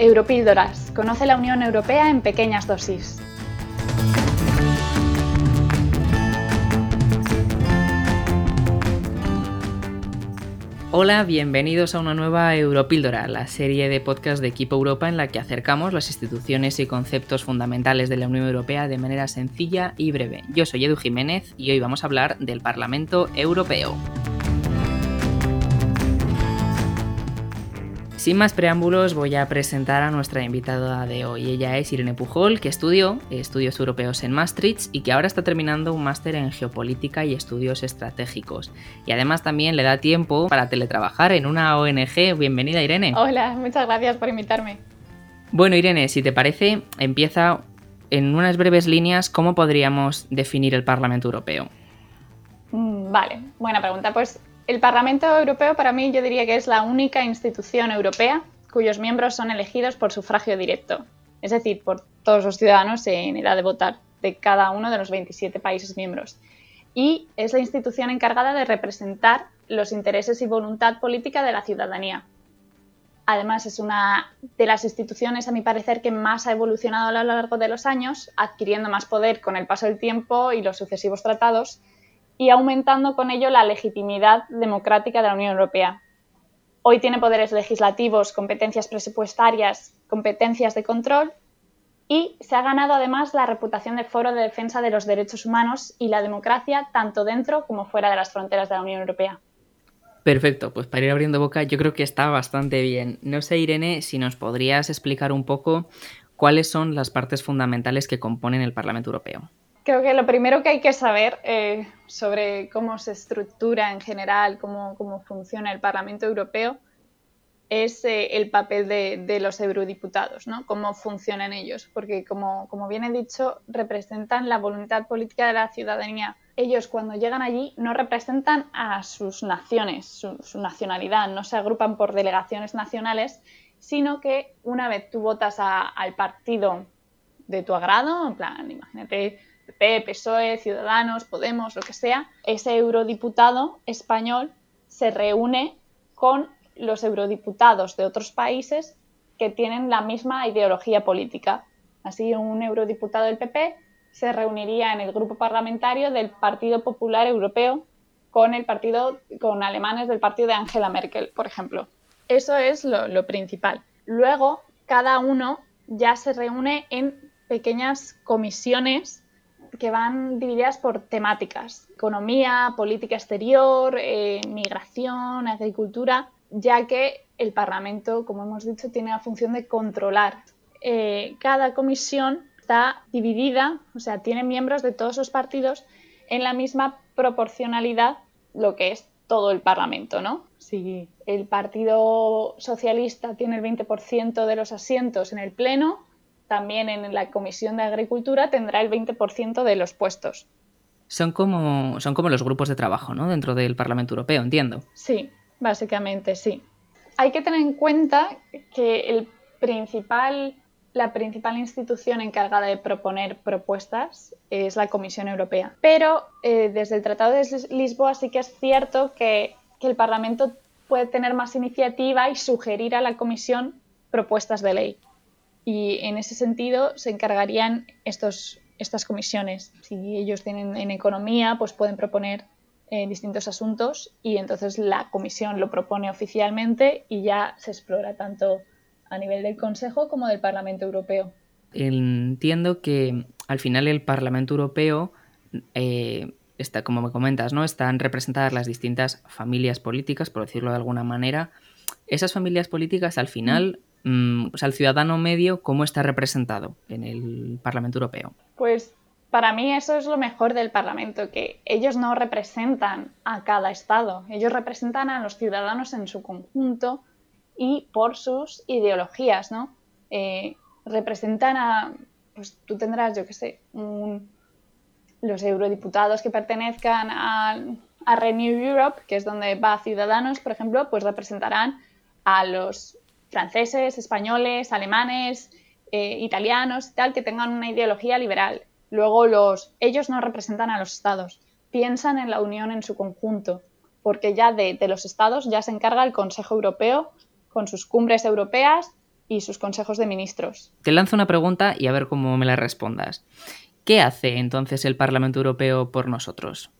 Europíldoras. Conoce la Unión Europea en pequeñas dosis. Hola, bienvenidos a una nueva Europíldora, la serie de podcast de Equipo Europa en la que acercamos las instituciones y conceptos fundamentales de la Unión Europea de manera sencilla y breve. Yo soy Edu Jiménez y hoy vamos a hablar del Parlamento Europeo. Sin más preámbulos, voy a presentar a nuestra invitada de hoy. Ella es Irene Pujol, que estudió estudios europeos en Maastricht y que ahora está terminando un máster en geopolítica y estudios estratégicos. Y además también le da tiempo para teletrabajar en una ONG. Bienvenida, Irene. Hola, muchas gracias por invitarme. Bueno, Irene, si te parece, empieza en unas breves líneas cómo podríamos definir el Parlamento Europeo. Mm, vale, buena pregunta. Pues el Parlamento Europeo para mí yo diría que es la única institución europea cuyos miembros son elegidos por sufragio directo, es decir, por todos los ciudadanos en edad de votar de cada uno de los 27 países miembros. Y es la institución encargada de representar los intereses y voluntad política de la ciudadanía. Además, es una de las instituciones, a mi parecer, que más ha evolucionado a lo largo de los años, adquiriendo más poder con el paso del tiempo y los sucesivos tratados, y aumentando con ello la legitimidad democrática de la Unión Europea. Hoy tiene poderes legislativos, competencias presupuestarias, competencias de control y se ha ganado además la reputación de foro de defensa de los derechos humanos y la democracia tanto dentro como fuera de las fronteras de la Unión Europea. Perfecto, pues para ir abriendo boca yo creo que está bastante bien. No sé, Irene, si nos podrías explicar un poco cuáles son las partes fundamentales que componen el Parlamento Europeo. Creo que lo primero que hay que saber eh, sobre cómo se estructura en general, cómo, cómo funciona el Parlamento Europeo, es eh, el papel de, los eurodiputados, ¿no? cómo funcionan ellos, porque como, como bien he dicho, representan la voluntad política de la ciudadanía. Ellos cuando llegan allí no representan a sus naciones, su, nacionalidad, no se agrupan por delegaciones nacionales, sino que una vez tú votas al partido de tu agrado, en plan, imagínate PP, PSOE, Ciudadanos, Podemos, lo que sea, ese eurodiputado español se reúne con los eurodiputados de otros países que tienen la misma ideología política. Así, un eurodiputado del PP se reuniría en el grupo parlamentario del Partido Popular Europeo con el partido, con alemanes del partido de Angela Merkel, por ejemplo. Eso es lo, lo principal. Luego, cada uno ya se reúne en pequeñas comisiones que van divididas por temáticas, economía, política exterior, eh, migración, agricultura, ya que el Parlamento, como hemos dicho, tiene la función de controlar. Eh, cada comisión está dividida, o sea, tiene miembros de todos los partidos en la misma proporcionalidad, lo que es todo el Parlamento, ¿no? Si el Partido Socialista tiene el 20% de los asientos en el Pleno, también en la Comisión de Agricultura tendrá el 20% de los puestos. Son como, son como los grupos de trabajo, ¿no? Dentro del Parlamento Europeo, entiendo. Sí, básicamente sí. Hay que tener en cuenta que el principal, la principal institución encargada de proponer propuestas es la Comisión Europea. Pero eh, desde el Tratado de Lisboa sí que es cierto que, que el Parlamento puede tener más iniciativa y sugerir a la Comisión propuestas de ley y en ese sentido se encargarían estos, estas comisiones. Si ellos tienen en economía, pues pueden proponer eh, distintos asuntos y entonces la comisión lo propone oficialmente y ya se explora tanto a nivel del Consejo como del Parlamento Europeo. Entiendo que al final el Parlamento Europeo eh, está, como me comentas, ¿no? Están representadas las distintas familias políticas, por decirlo de alguna manera. Esas familias políticas al final Mm, o ciudadano medio, ¿cómo está representado en el Parlamento Europeo? Pues para mí eso es lo mejor del Parlamento, que ellos no representan a cada Estado, ellos representan a los ciudadanos en su conjunto y por sus ideologías, ¿no? Eh, representan a, pues tú tendrás, yo qué sé, los eurodiputados que pertenezcan a, a Renew Europe, que es donde va Ciudadanos, por ejemplo, pues representarán a los franceses, españoles, alemanes, eh, italianos, tal, que tengan una ideología liberal. Luego los, ellos no representan a los estados, piensan en la Unión en su conjunto, porque ya de, los estados ya se encarga el Consejo Europeo con sus cumbres europeas y sus consejos de ministros. Te lanzo una pregunta y a ver cómo me la respondas. ¿Qué hace entonces el Parlamento Europeo por nosotros?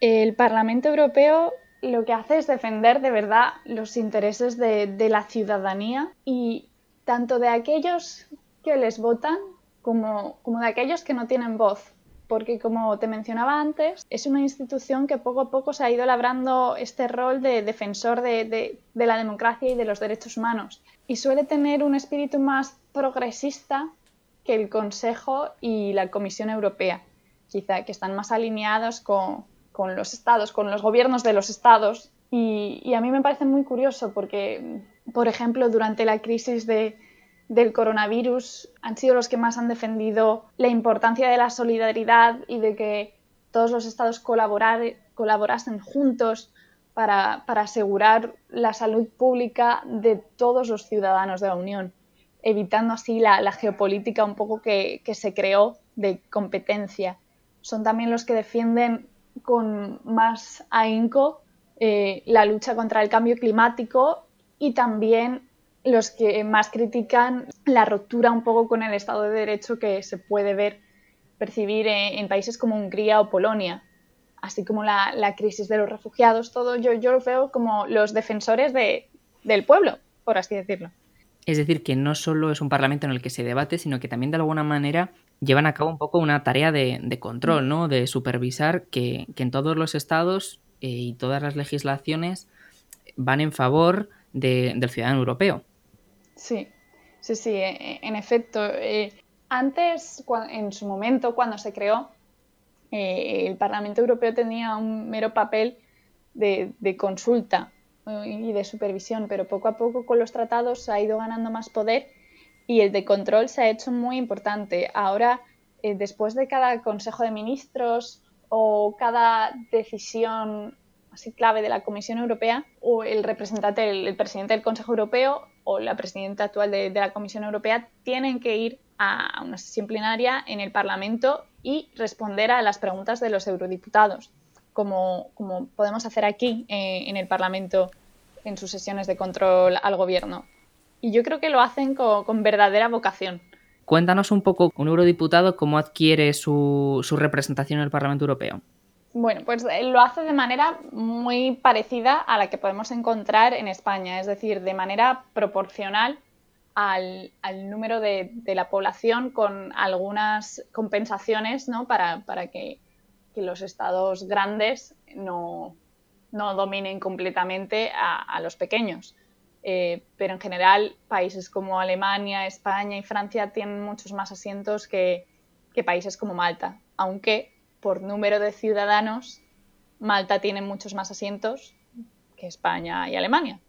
El Parlamento Europeo lo que hace es defender de verdad los intereses de, la ciudadanía y tanto de aquellos que les votan como, como de aquellos que no tienen voz. Porque como te mencionaba antes, es una institución que poco a poco se ha ido labrando este rol de defensor de, la democracia y de los derechos humanos. Y suele tener un espíritu más progresista que el Consejo y la Comisión Europea, quizá que están más alineados con, los estados, con los gobiernos de los estados. y, a mí me parece muy curioso porque, por ejemplo, durante la crisis de, del coronavirus han sido los que más han defendido la importancia de la solidaridad y de que todos los estados colaborasen juntos para, asegurar la salud pública de todos los ciudadanos de la Unión, evitando así la, geopolítica un poco que, se creó de competencia. Son también los que defienden con más ahínco eh, la lucha contra el cambio climático y también los que más critican la ruptura un poco con el Estado de Derecho que se puede ver, percibir en, países como Hungría o Polonia, así como la, crisis de los refugiados, todo yo, yo lo veo como los defensores del pueblo, por así decirlo. Es decir, que no solo es un parlamento en el que se debate, sino que también de alguna manera llevan a cabo un poco una tarea de, control, ¿no? De supervisar que, en todos los estados eh, y todas las legislaciones van en favor del ciudadano europeo. Sí, sí, sí, e, e, en efecto. Eh, antes, en su momento, cuando se creó, eh, el Parlamento Europeo tenía un mero papel de, consulta eh, y de supervisión, pero poco a poco con los tratados ha ido ganando más poder y el de control se ha hecho muy importante. Ahora, después de cada Consejo de Ministros o cada decisión así clave de la Comisión Europea, o el representante, el presidente del Consejo Europeo o la presidenta actual de, la Comisión Europea tienen que ir a una sesión plenaria en el Parlamento y responder a las preguntas de los eurodiputados, como, como podemos hacer aquí eh, en el Parlamento en sus sesiones de control al Gobierno. Y yo creo que lo hacen con, verdadera vocación. Cuéntanos un poco, un eurodiputado, cómo adquiere su, su representación en el Parlamento Europeo. Bueno, pues eh, lo hace de manera muy parecida a la que podemos encontrar en España, es decir, de manera proporcional al, número de, la población con algunas compensaciones ¿no? para, que, los estados grandes no, dominen completamente a, los pequeños. Eh, pero en general, países como Alemania, España y Francia tienen muchos más asientos que, que países como Malta, aunque por número de ciudadanos, Malta tiene muchos más asientos que España y Alemania.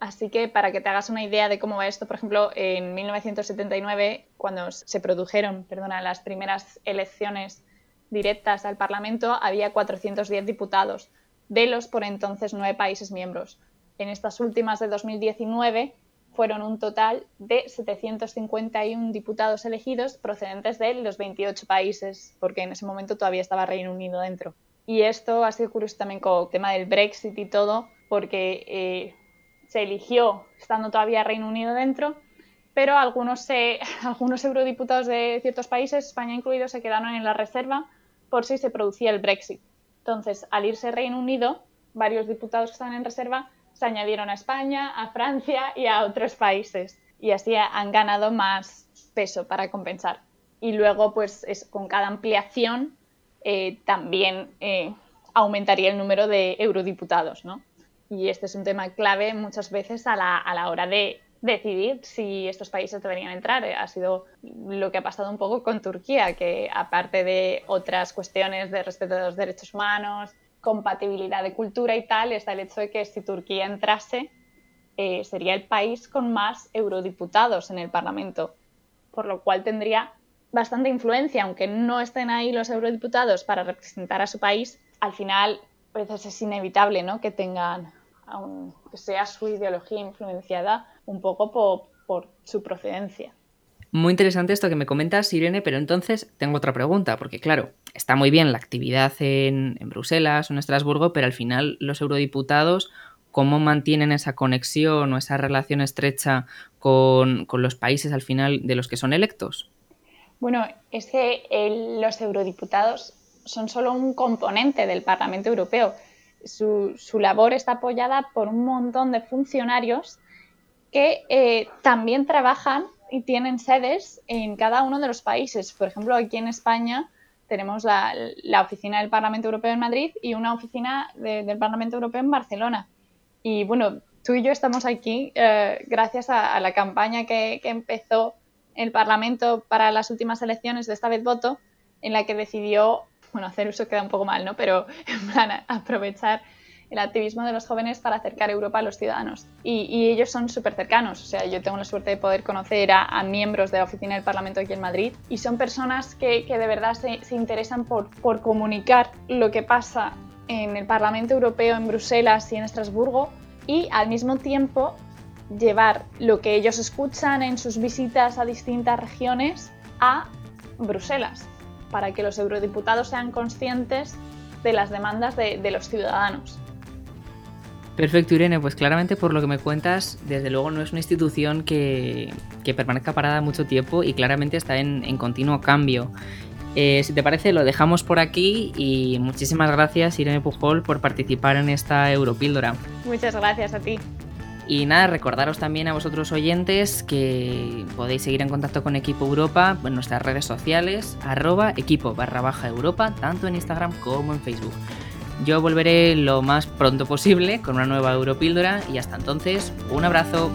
Así que para que te hagas una idea de cómo va esto, por ejemplo, en 1979, cuando se produjeron perdona, las primeras elecciones directas al Parlamento, había 410 diputados, de los por entonces nueve países miembros. En estas últimas de 2019 fueron un total de 751 diputados elegidos procedentes de los 28 países, porque en ese momento todavía estaba Reino Unido dentro. Y esto ha sido curioso también con el tema del Brexit y todo, porque eh, se eligió estando todavía Reino Unido dentro, pero algunos, algunos eurodiputados de ciertos países, España incluido, se quedaron en la reserva por si se producía el Brexit. Entonces, al irse Reino Unido, varios diputados que estaban en reserva se añadieron a España, a Francia y a otros países. Y así han ganado más peso para compensar. Y luego, pues es, con cada ampliación eh, también eh, aumentaría el número de eurodiputados, ¿no? Y este es un tema clave muchas veces a la, a la hora de decidir si estos países deberían entrar. Ha sido lo que ha pasado un poco con Turquía, que aparte de otras cuestiones de respeto de los derechos humanos, compatibilidad de cultura y tal está el hecho de que si Turquía entrase eh, sería el país con más eurodiputados en el Parlamento, por lo cual tendría bastante influencia, aunque no estén ahí los eurodiputados para representar a su país, al final pues es inevitable ¿no? que tengan, que sea su ideología influenciada un poco por su procedencia. Muy interesante esto que me comentas, Irene, pero entonces tengo otra pregunta, porque claro, está muy bien la actividad en, Bruselas o en Estrasburgo, pero al final los eurodiputados, cómo mantienen esa conexión o esa relación estrecha con, los países al final de los que son electos? Bueno, es que los eurodiputados son solo un componente del Parlamento Europeo. Su, labor está apoyada por un montón de funcionarios que eh, también trabajan tienen sedes en cada uno de los países. Por ejemplo, aquí en España tenemos la, oficina del Parlamento Europeo en Madrid y una oficina del Parlamento Europeo en Barcelona. Y bueno, tú y yo estamos aquí eh, gracias a, la campaña que, que, empezó el Parlamento para las últimas elecciones de esta vez voto, en la que decidió, bueno, hacer uso queda un poco mal, ¿no? Pero en plan, aprovechar el activismo de los jóvenes para acercar Europa a los ciudadanos. Y, ellos son súper cercanos. O sea, yo tengo la suerte de poder conocer a, miembros de la oficina del Parlamento aquí en Madrid y son personas que, que de verdad se, interesan por, por comunicar lo que pasa en el Parlamento Europeo en Bruselas y en Estrasburgo y al mismo tiempo llevar lo que ellos escuchan en sus visitas a distintas regiones a Bruselas, para que los eurodiputados sean conscientes de las demandas de, de los ciudadanos. Perfecto, Irene. Pues claramente por lo que me cuentas, desde luego no es una institución que, permanezca parada mucho tiempo y claramente está en, continuo cambio. Eh, si te parece, lo dejamos por aquí y muchísimas gracias, Irene Pujol, por participar en esta Europíldora. Muchas gracias a ti. Y nada, recordaros también a vosotros oyentes que podéis seguir en contacto con Equipo Europa en nuestras redes sociales, arroba equipo barra baja Europa, tanto en Instagram como en Facebook. Yo volveré lo más pronto posible con una nueva Europíldora y hasta entonces, un abrazo.